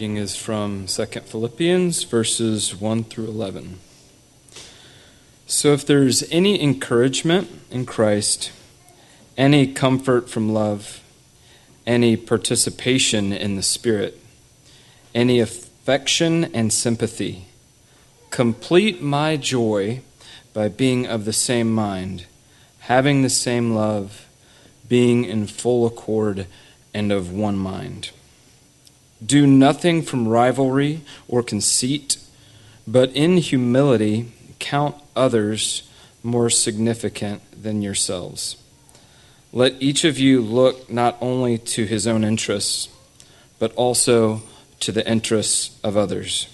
reading is from 2 Philippians, verses 1 through 11. So if there's any encouragement in Christ, any comfort from love, any participation in the Spirit, any affection and sympathy, complete my joy by being of the same mind, having the same love, being in full accord and of one mind. Do nothing from rivalry or conceit, but in humility count others more significant than yourselves. Let each of you look not only to his own interests, but also to the interests of others.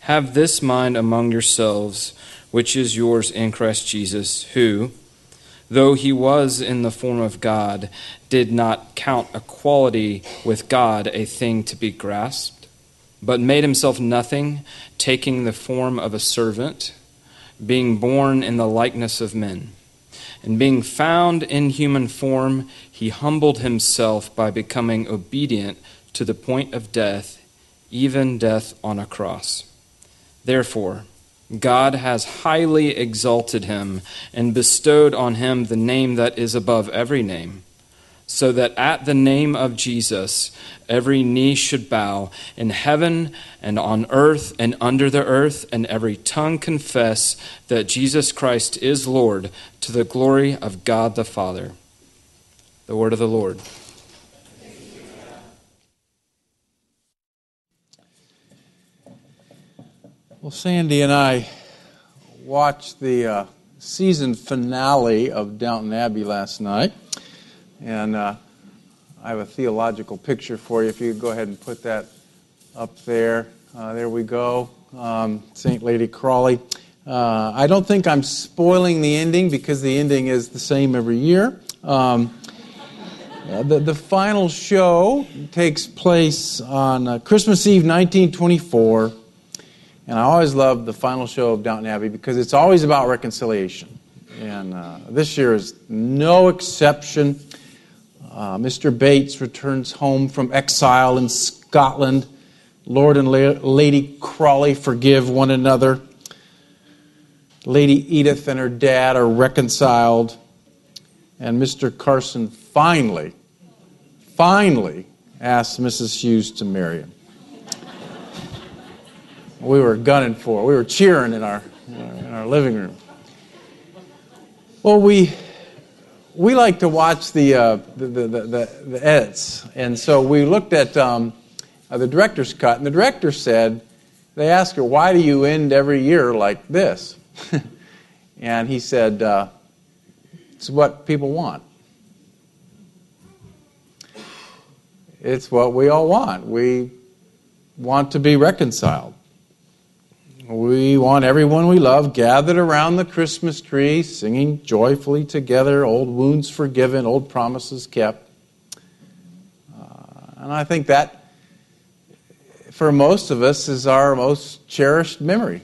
Have this mind among yourselves, which is yours in Christ Jesus, who, though he was in the form of God, did not count equality with God a thing to be grasped, but made himself nothing, taking the form of a servant, being born in the likeness of men. And being found in human form, he humbled himself by becoming obedient to the point of death, even death on a cross. Therefore, God has highly exalted him and bestowed on him the name that is above every name, so that at the name of Jesus every knee should bow in heaven and on earth and under the earth, and every tongue confess that Jesus Christ is Lord to the glory of God the Father. The word of the Lord. Well, Sandy and I watched the uh, season finale of Downton Abbey last night, and uh, I have a theological picture for you. If you could go ahead and put that up there. Uh, there we go. Um, Saint Lady Crawley. Uh, I don't think I'm spoiling the ending because the ending is the same every year. Um, the, the final show takes place on uh, Christmas Eve 1924 and I always love the final show of Downton Abbey because it's always about reconciliation. And uh, this year is no exception. Uh, Mr. Bates returns home from exile in Scotland. Lord and La- Lady Crawley forgive one another. Lady Edith and her dad are reconciled. And Mr. Carson finally, finally asks Mrs. Hughes to marry him we were gunning for. We were cheering in our, in our living room. Well, we, we like to watch the, uh, the, the, the, the, edits. And so we looked at um, uh, the director's cut, and the director said, they asked her, why do you end every year like this? and he said, uh, it's what people want. It's what we all want. We want to be reconciled. We want everyone we love gathered around the Christmas tree, singing joyfully together, old wounds forgiven, old promises kept. Uh, and I think that, for most of us, is our most cherished memory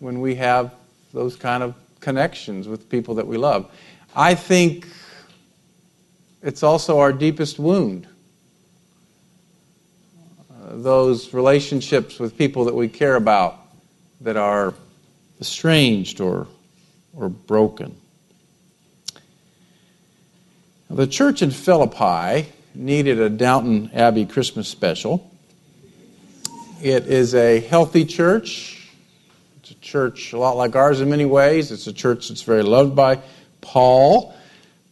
when we have those kind of connections with people that we love. I think it's also our deepest wound. Uh, those relationships with people that we care about that are estranged or, or broken. Now, the church in Philippi needed a Downton Abbey Christmas special. It is a healthy church. It's a church a lot like ours in many ways. It's a church that's very loved by Paul,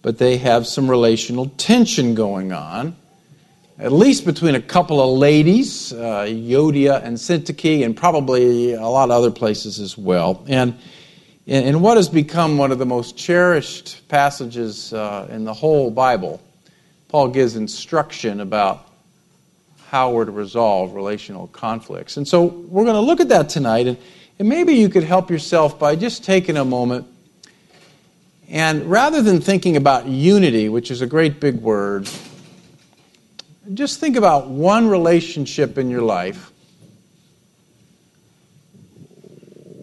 but they have some relational tension going on at least between a couple of ladies, uh, Euodia and Syntyche, and probably a lot of other places as well. And in what has become one of the most cherished passages uh, in the whole Bible, Paul gives instruction about how we're to resolve relational conflicts. And so we're going to look at that tonight, and, and maybe you could help yourself by just taking a moment and rather than thinking about unity, which is a great big word, just think about one relationship in your life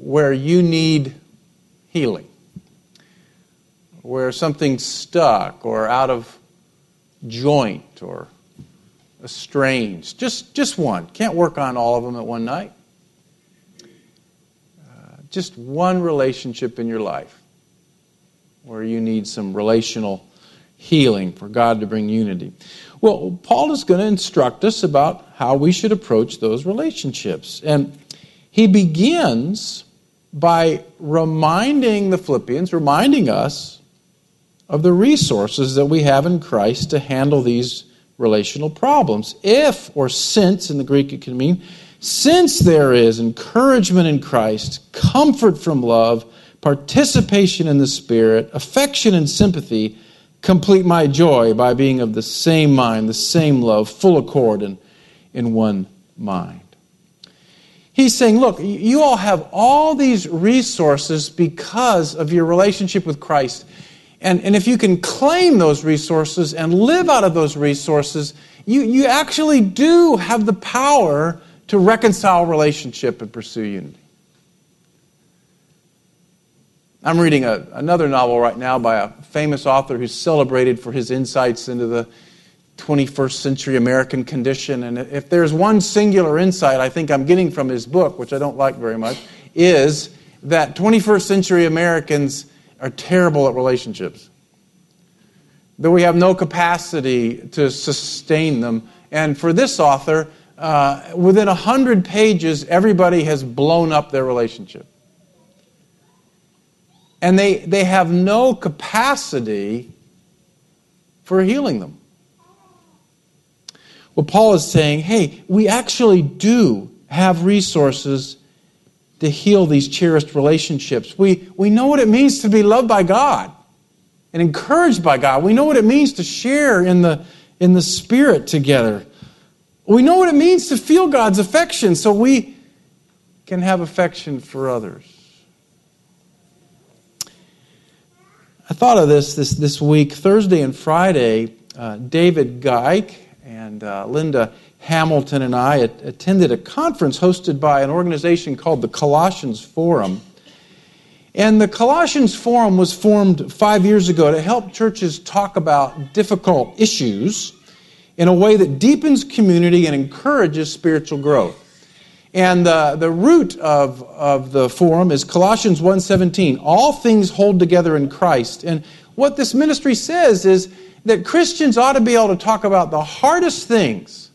where you need healing, where something's stuck or out of joint or estranged. Just, just one. Can't work on all of them at one night. Uh, just one relationship in your life where you need some relational healing for God to bring unity. Well, Paul is going to instruct us about how we should approach those relationships. And he begins by reminding the Philippians, reminding us of the resources that we have in Christ to handle these relational problems. If, or since in the Greek it can mean, since there is encouragement in Christ, comfort from love, participation in the Spirit, affection and sympathy, complete my joy by being of the same mind, the same love, full accord, and in one mind. He's saying, look, you all have all these resources because of your relationship with Christ. And, and if you can claim those resources and live out of those resources, you, you actually do have the power to reconcile relationship and pursue unity. I'm reading a, another novel right now by a famous author who's celebrated for his insights into the 21st century American condition. And if there's one singular insight I think I'm getting from his book, which I don't like very much, is that 21st century Americans are terrible at relationships. That we have no capacity to sustain them. And for this author, uh, within 100 pages, everybody has blown up their relationship. And they, they have no capacity for healing them. Well, Paul is saying, hey, we actually do have resources to heal these cherished relationships. We, we know what it means to be loved by God and encouraged by God. We know what it means to share in the, in the Spirit together. We know what it means to feel God's affection so we can have affection for others. I thought of this this, this week. Thursday and Friday, uh, David Geik and uh, Linda Hamilton and I attended a conference hosted by an organization called the Colossians Forum. And the Colossians Forum was formed five years ago to help churches talk about difficult issues in a way that deepens community and encourages spiritual growth. And uh, the root of, of the forum is Colossians 1.17. All things hold together in Christ. And what this ministry says is that Christians ought to be able to talk about the hardest things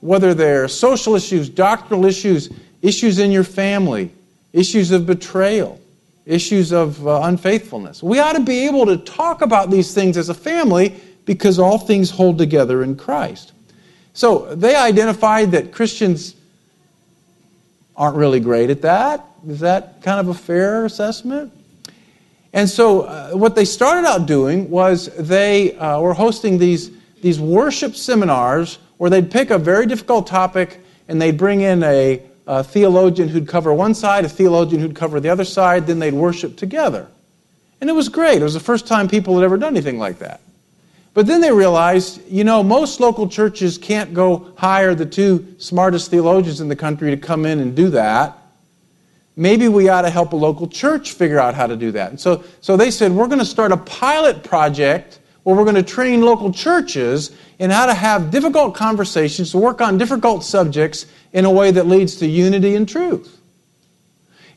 whether they're social issues, doctrinal issues, issues in your family, issues of betrayal, issues of uh, unfaithfulness. We ought to be able to talk about these things as a family because all things hold together in Christ. So they identified that Christians aren't really great at that. Is that kind of a fair assessment? And so, uh, what they started out doing was they uh, were hosting these, these worship seminars where they'd pick a very difficult topic and they'd bring in a, a theologian who'd cover one side, a theologian who'd cover the other side, then they'd worship together. And it was great. It was the first time people had ever done anything like that. But then they realized, you know, most local churches can't go hire the two smartest theologians in the country to come in and do that. Maybe we ought to help a local church figure out how to do that. And so, so they said, we're going to start a pilot project where we're going to train local churches in how to have difficult conversations, to work on difficult subjects in a way that leads to unity and truth.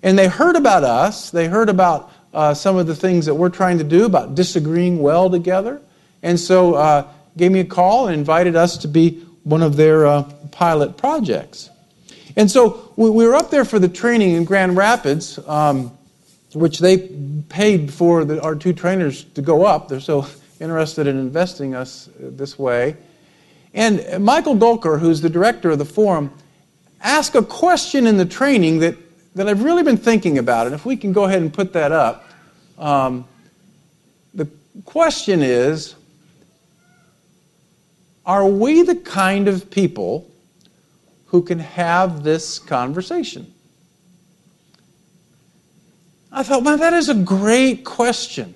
And they heard about us, they heard about uh, some of the things that we're trying to do about disagreeing well together, and so uh, gave me a call and invited us to be one of their uh, pilot projects. And so we, we, were up there for the training in Grand Rapids, um, which they paid for the, our two trainers to go up. They're so interested in investing us this way. And Michael Gulker, who's the director of the forum, asked a question in the training that, that I've really been thinking about. And if we can go ahead and put that up. Um, the question is Are we the kind of people who can have this conversation? I thought, man, that is a great question.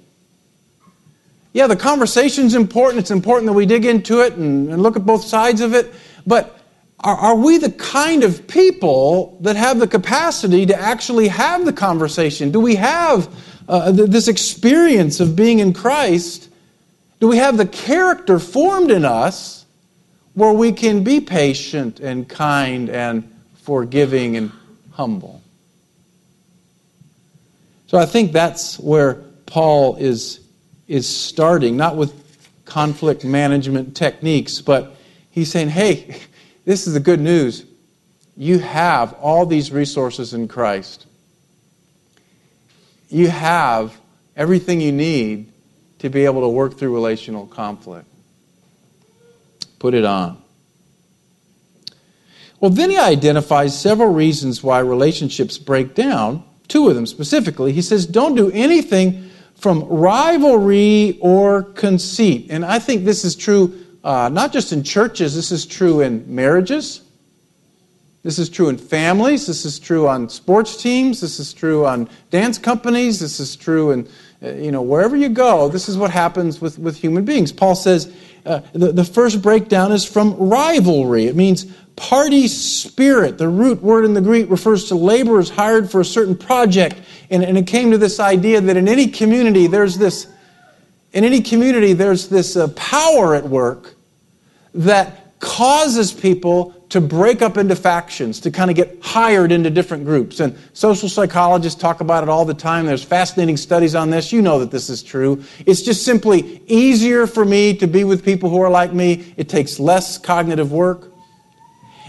Yeah, the conversation's important. It's important that we dig into it and, and look at both sides of it. But are, are, we the kind of people that have the capacity to actually have the conversation? Do we have uh, this experience of being in Christ? Do we have the character formed in us where we can be patient and kind and forgiving and humble. So I think that's where Paul is, is starting, not with conflict management techniques, but he's saying, hey, this is the good news. You have all these resources in Christ. You have everything you need to be able to work through relational conflict. Put it on. Well, then he identifies several reasons why relationships break down, two of them specifically. He says, Don't do anything from rivalry or conceit. And I think this is true uh, not just in churches, this is true in marriages. This is true in families. This is true on sports teams. This is true on dance companies. This is true in, uh, you know, wherever you go. This is what happens with, with human beings. Paul says uh, the, the first breakdown is from rivalry. It means party spirit. The root word in the Greek refers to laborers hired for a certain project. And, and it came to this idea that in any community, there's this, in any community, there's this uh, power at work that causes people to break up into factions, to kind of get hired into different groups. And social psychologists talk about it all the time. There's fascinating studies on this. You know that this is true. It's just simply easier for me to be with people who are like me. It takes less cognitive work.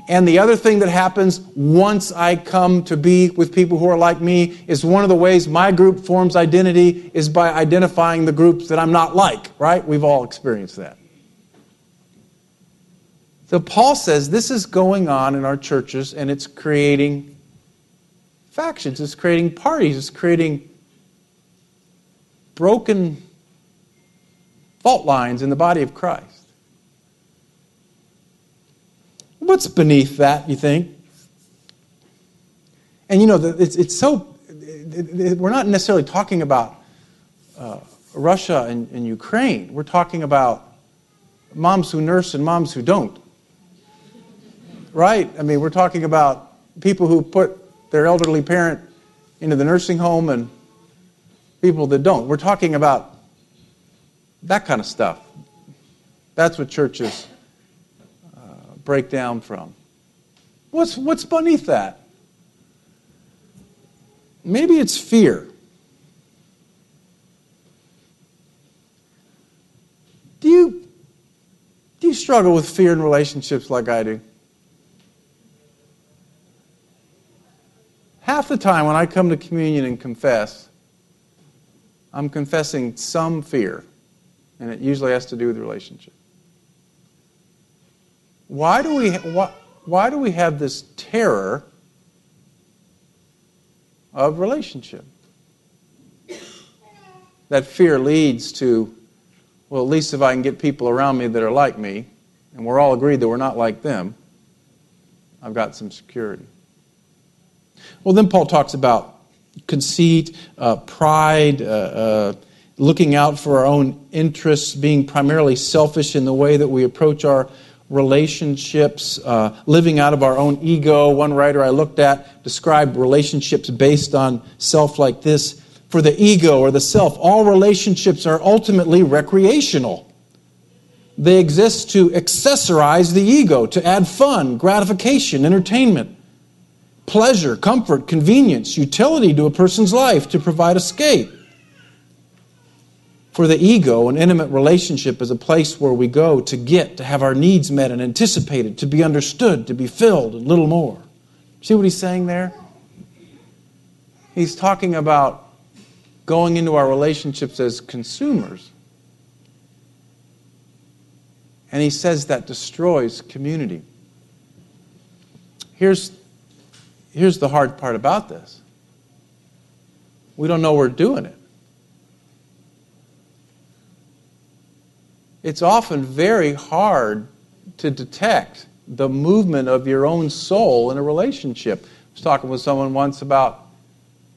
And the other thing that happens once I come to be with people who are like me is one of the ways my group forms identity is by identifying the groups that I'm not like, right? We've all experienced that. So Paul says this is going on in our churches and it's creating factions, it's creating parties, it's creating broken fault lines in the body of Christ. What's beneath that, you think? And you know, it's, it's so, we're not necessarily talking about uh, Russia and, and Ukraine. We're talking about moms who nurse and moms who don't right? I mean, we're talking about people who put their elderly parent into the nursing home and people that don't. We're talking about that kind of stuff. That's what churches uh, break down from. What's, what's beneath that? Maybe it's fear. Do you, do you struggle with fear in relationships like I do? Half the time when I come to communion and confess, I'm confessing some fear, and it usually has to do with relationship. Why do we, why, why do we have this terror of relationship? That fear leads to, well, at least if I can get people around me that are like me, and we're all agreed that we're not like them, I've got some security. Well, then Paul talks about conceit, uh, pride, uh, uh, looking out for our own interests, being primarily selfish in the way that we approach our relationships, uh, living out of our own ego. One writer I looked at described relationships based on self like this. For the ego or the self, all relationships are ultimately recreational. They exist to accessorize the ego, to add fun, gratification, entertainment pleasure, comfort, convenience, utility to a person's life to provide escape. For the ego, an intimate relationship is a place where we go to get, to have our needs met and anticipated, to be understood, to be filled, and little more. See what he's saying there? He's talking about going into our relationships as consumers. And he says that destroys community. Here's here's the hard part about this we don't know we're doing it. It's often very hard to detect the movement of your own soul in a relationship. I was talking with someone once about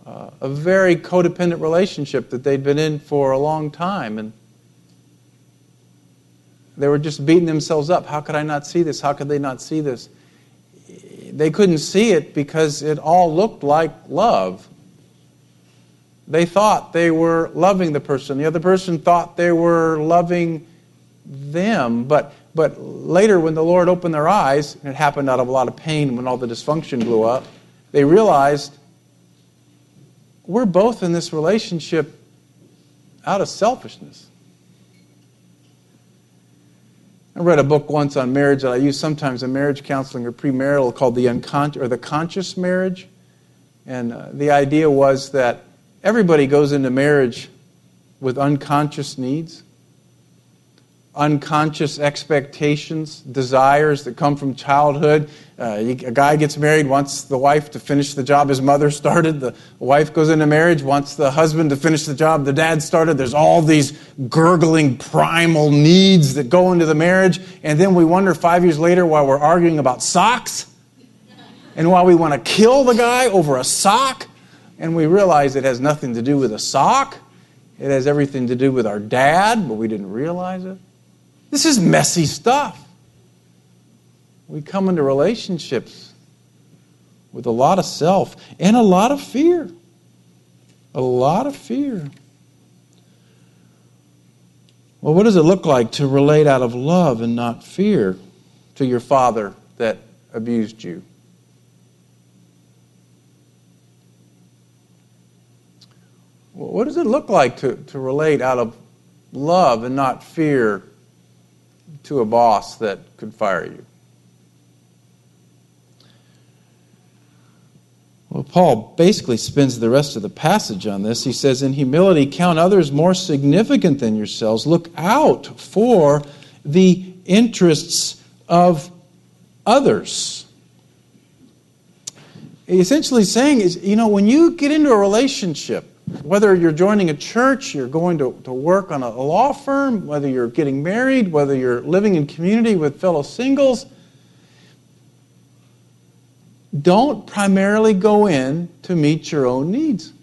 uh, a very codependent relationship that they'd been in for a long time, and they were just beating themselves up. How could I not see this? How could they not see this? They couldn't see it because it all looked like love. They thought they were loving the person. The other person thought they were loving them. But, but later, when the Lord opened their eyes, and it happened out of a lot of pain when all the dysfunction blew up, they realized we're both in this relationship out of selfishness. I read a book once on marriage that I use sometimes in marriage counseling or premarital called the unconscious or the conscious marriage. And uh, the idea was that everybody goes into marriage with unconscious needs unconscious expectations, desires that come from childhood. Uh, a guy gets married, wants the wife to finish the job his mother started. The wife goes into marriage, wants the husband to finish the job the dad started. There's all these gurgling primal needs that go into the marriage. And then we wonder five years later why we're arguing about socks and why we want to kill the guy over a sock. And we realize it has nothing to do with a sock. It has everything to do with our dad, but we didn't realize it. This is messy stuff. We come into relationships with a lot of self and a lot of fear. A lot of fear. Well, what does it look like to relate out of love and not fear to your father that abused you? What does it look like to, to relate out of love and not fear to a boss that could fire you? Paul basically spends the rest of the passage on this. He says, In humility, count others more significant than yourselves. Look out for the interests of others. Essentially, saying is, you know, when you get into a relationship, whether you're joining a church, you're going to, to work on a, a law firm, whether you're getting married, whether you're living in community with fellow singles, don't primarily go in to meet your own needs.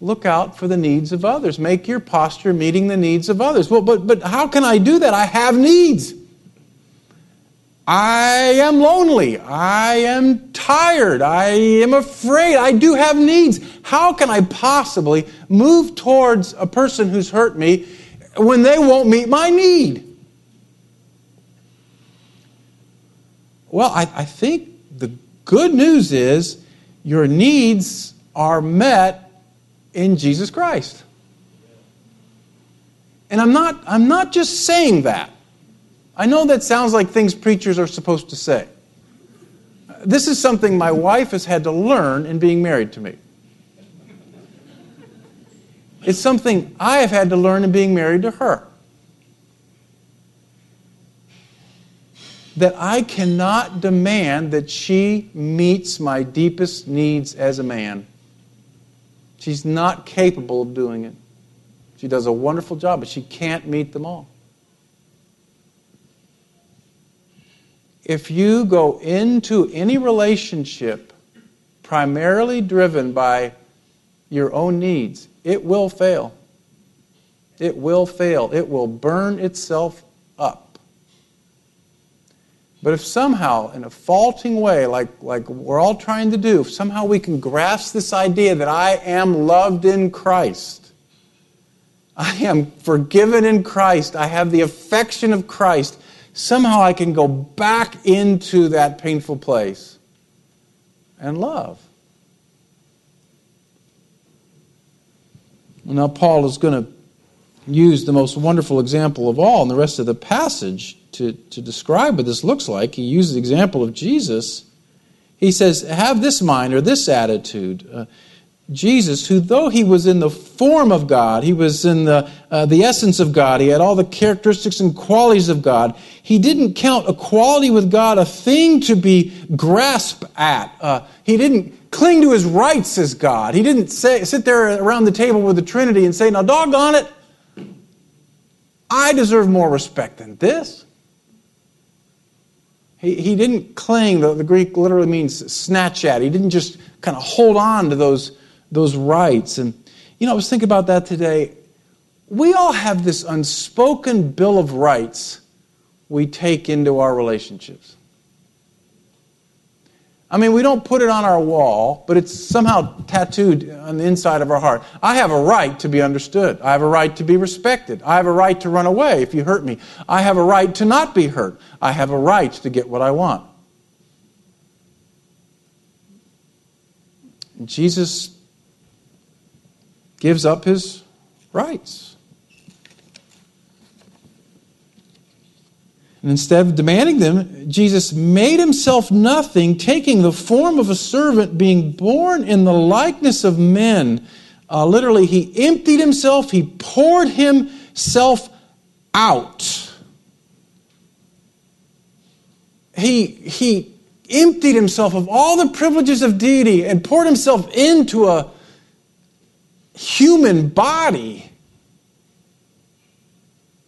Look out for the needs of others. Make your posture meeting the needs of others. Well, but, but how can I do that? I have needs. I am lonely. I am tired. I am afraid. I do have needs. How can I possibly move towards a person who's hurt me when they won't meet my need? Well, I, I think the good news is your needs are met in Jesus Christ. And I'm not, I'm not just saying that. I know that sounds like things preachers are supposed to say. This is something my wife has had to learn in being married to me. It's something I have had to learn in being married to her. That I cannot demand that she meets my deepest needs as a man. She's not capable of doing it. She does a wonderful job, but she can't meet them all. if you go into any relationship primarily driven by your own needs, it will fail. It will fail. It will burn itself up. But if somehow, in a faulting way, like, like we're all trying to do, if somehow we can grasp this idea that I am loved in Christ, I am forgiven in Christ, I have the affection of Christ, somehow I can go back into that painful place and love. Now, Paul is going to use the most wonderful example of all in the rest of the passage to, to describe what this looks like. He uses the example of Jesus. He says, Have this mind or this attitude. Uh, Jesus, who though he was in the form of God, he was in the, uh, the essence of God, he had all the characteristics and qualities of God, he didn't count equality with God a thing to be grasped at. Uh, he didn't cling to his rights as God. He didn't say, sit there around the table with the Trinity and say, now doggone it, I deserve more respect than this. He, he didn't cling, the, the Greek literally means snatch at. He didn't just kind of hold on to those those rights. And, you know, I was thinking about that today. We all have this unspoken bill of rights we take into our relationships. I mean, we don't put it on our wall, but it's somehow tattooed on the inside of our heart. I have a right to be understood. I have a right to be respected. I have a right to run away if you hurt me. I have a right to not be hurt. I have a right to get what I want. Jesus gives up his rights. And instead of demanding them, Jesus made himself nothing, taking the form of a servant, being born in the likeness of men. Uh, literally, he emptied himself, he poured himself out. He, he emptied himself of all the privileges of deity and poured himself into a human body.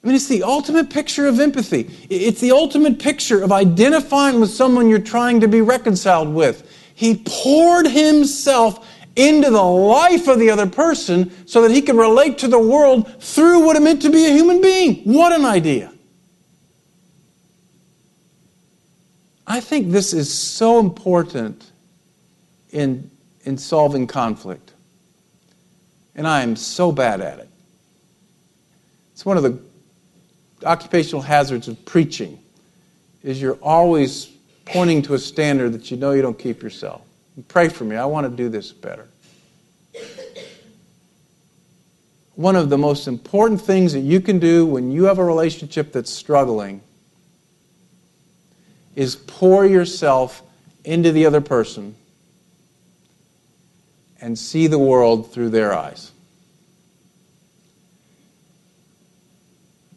I mean, it's the ultimate picture of empathy. It's the ultimate picture of identifying with someone you're trying to be reconciled with. He poured himself into the life of the other person so that he could relate to the world through what it meant to be a human being. What an idea! I think this is so important in, in solving conflict. And I am so bad at it. It's one of the occupational hazards of preaching is you're always pointing to a standard that you know you don't keep yourself. Pray for me. I want to do this better. One of the most important things that you can do when you have a relationship that's struggling is pour yourself into the other person and see the world through their eyes.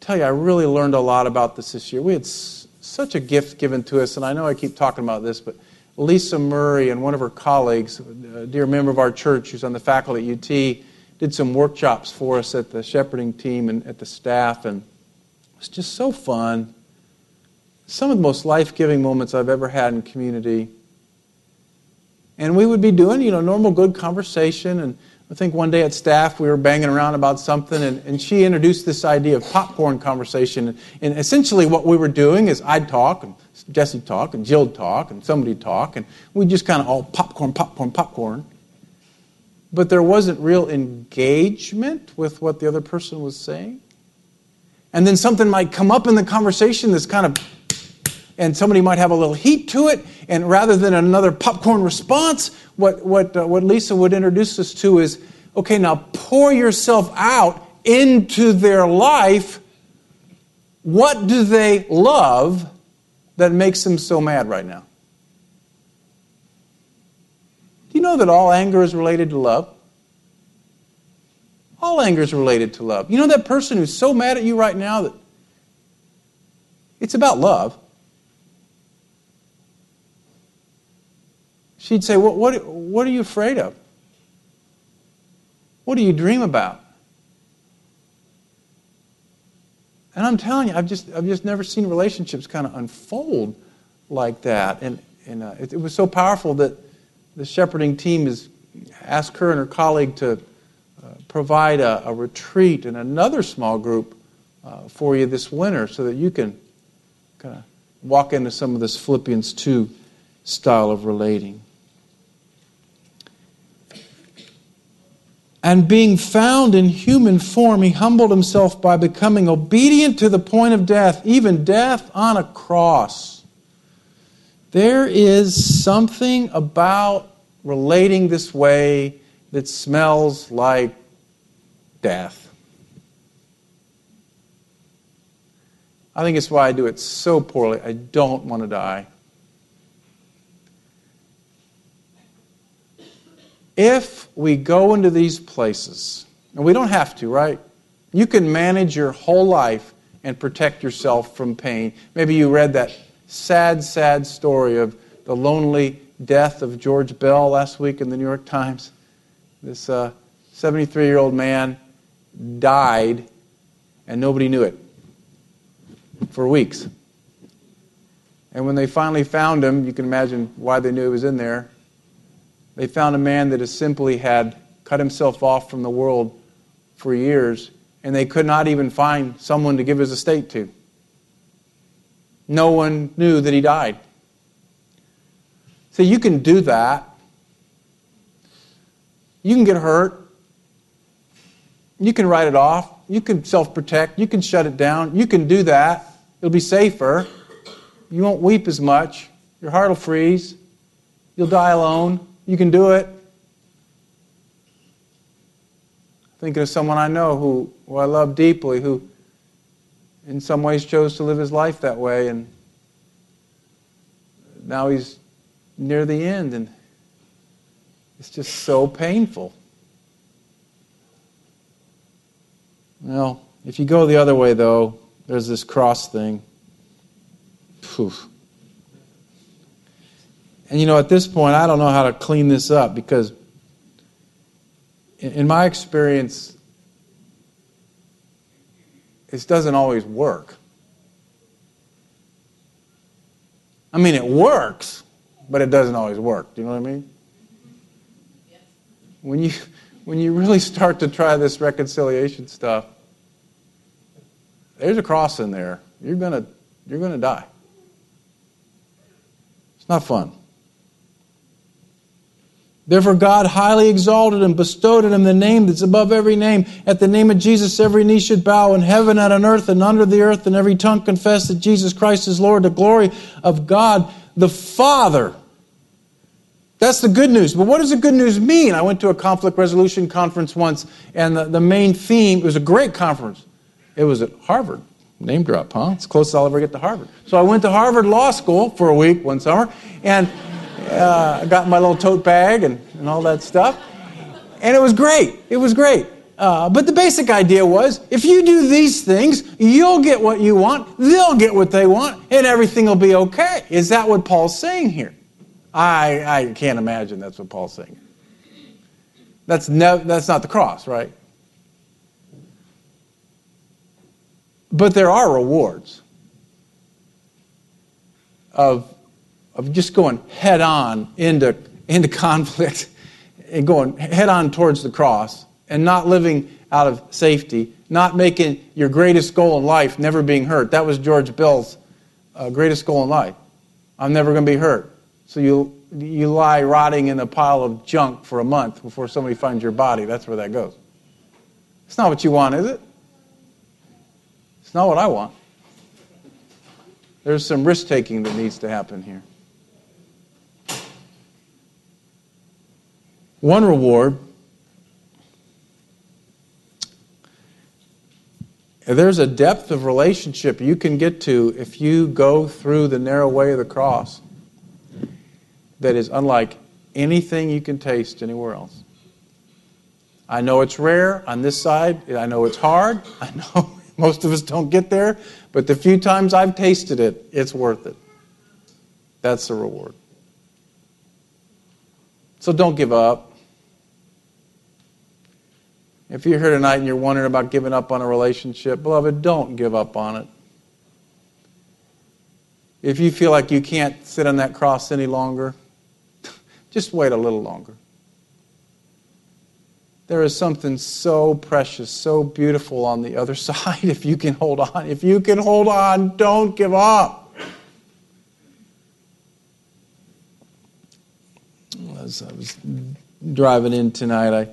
Tell you, I really learned a lot about this this year. We had s- such a gift given to us, and I know I keep talking about this, but Lisa Murray and one of her colleagues, a dear member of our church who's on the faculty at UT, did some workshops for us at the shepherding team and at the staff, and it was just so fun. Some of the most life giving moments I've ever had in community. And we would be doing, you know, normal good conversation and I think one day at staff we were banging around about something, and, and she introduced this idea of popcorn conversation. And essentially, what we were doing is I'd talk, and Jesse talk, and Jill talk, and somebody talk, and we just kind of all popcorn, popcorn, popcorn. But there wasn't real engagement with what the other person was saying. And then something might come up in the conversation that's kind of and somebody might have a little heat to it, and rather than another popcorn response, what, what, uh, what Lisa would introduce us to is okay, now pour yourself out into their life. What do they love that makes them so mad right now? Do you know that all anger is related to love? All anger is related to love. You know that person who's so mad at you right now that it's about love. She'd say, what, what, what are you afraid of? What do you dream about? And I'm telling you, I've just, I've just never seen relationships kind of unfold like that. And, and uh, it, it, was so powerful that the shepherding team has asked her and her colleague to uh, provide a, a, retreat and another small group uh, for you this winter so that you can kind of walk into some of this Philippians 2 style of relating. And being found in human form, he humbled himself by becoming obedient to the point of death, even death on a cross. There is something about relating this way that smells like death. I think it's why I do it so poorly. I don't want to die. If we go into these places, and we don't have to, right? You can manage your whole life and protect yourself from pain. Maybe you read that sad, sad story of the lonely death of George Bell last week in the New York Times. This 73 uh, year old man died, and nobody knew it for weeks. And when they finally found him, you can imagine why they knew he was in there. They found a man that has simply had cut himself off from the world for years, and they could not even find someone to give his estate to. No one knew that he died. So you can do that. You can get hurt. You can write it off. You can self protect. You can shut it down. You can do that. It'll be safer. You won't weep as much. Your heart will freeze. You'll die alone. You can do it. Thinking of someone I know who, who I love deeply, who in some ways chose to live his life that way, and now he's near the end, and it's just so painful. Well, if you go the other way, though, there's this cross thing. Poof. And you know, at this point, I don't know how to clean this up because in my experience, it doesn't always work. I mean, it works, but it doesn't always work. Do you know what I mean? When you, when you really start to try this reconciliation stuff, there's a cross in there. You're going to you're going to die. It's not fun. Therefore, God highly exalted him, bestowed on him the name that's above every name. At the name of Jesus, every knee should bow in heaven and on earth and under the earth, and every tongue confess that Jesus Christ is Lord, the glory of God the Father. That's the good news. But what does the good news mean? I went to a conflict resolution conference once, and the, the main theme, it was a great conference. It was at Harvard. Name drop, huh? It's close I'll ever get to Harvard. So I went to Harvard Law School for a week one summer, and uh, I got my little tote bag and, and all that stuff. And it was great. It was great. Uh, but the basic idea was if you do these things, you'll get what you want, they'll get what they want, and everything will be okay. Is that what Paul's saying here? I, I can't imagine that's what Paul's saying. That's, ne- that's not the cross, right? But there are rewards of of just going head on into, into conflict and going head on towards the cross and not living out of safety, not making your greatest goal in life never being hurt. That was George Bell's uh, greatest goal in life. I'm never going to be hurt. So you, you lie rotting in a pile of junk for a month before somebody finds your body. That's where that goes. It's not what you want, is it? It's not what I want. There's some risk taking that needs to happen here. One reward there's a depth of relationship you can get to if you go through the narrow way of the cross that is unlike anything you can taste anywhere else. I know it's rare on this side. I know it's hard. I know most of us don't get there. But the few times I've tasted it, it's worth it. That's the reward. So don't give up. If you're here tonight and you're wondering about giving up on a relationship, beloved, don't give up on it. If you feel like you can't sit on that cross any longer, just wait a little longer. There is something so precious, so beautiful on the other side if you can hold on. If you can hold on, don't give up. As I was driving in tonight, I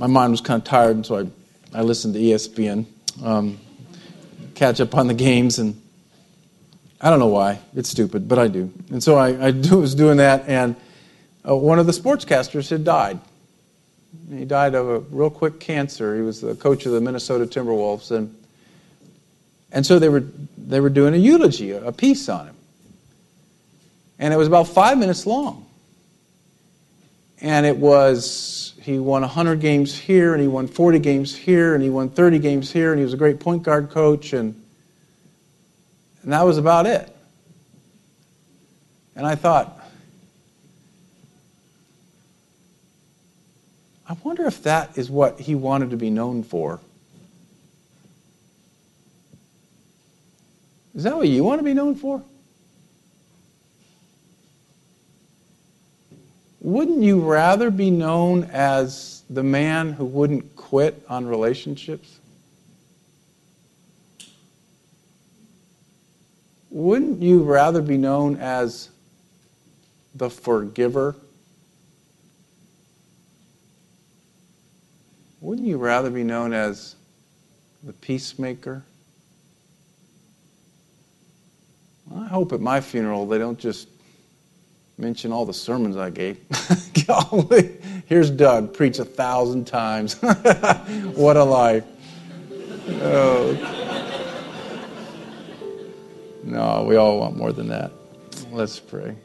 my mind was kind of tired, and so I, I listened to ESPN, um, catch up on the games, and I don't know why. It's stupid, but I do. And so I, I do, was doing that, and uh, one of the sportscasters had died. He died of a real quick cancer. He was the coach of the Minnesota Timberwolves, and and so they were they were doing a eulogy, a piece on him, and it was about five minutes long. And it was he won 100 games here, and he won 40 games here, and he won 30 games here, and he was a great point guard coach, and, and that was about it. And I thought, I wonder if that is what he wanted to be known for. Is that what you want to be known for? Wouldn't you rather be known as the man who wouldn't quit on relationships? Wouldn't you rather be known as the forgiver? Wouldn't you rather be known as the peacemaker? I hope at my funeral they don't just mention all the sermons I gave. Here's Doug, preach a thousand times. what a life. Oh. No, we all want more than that. Let's pray.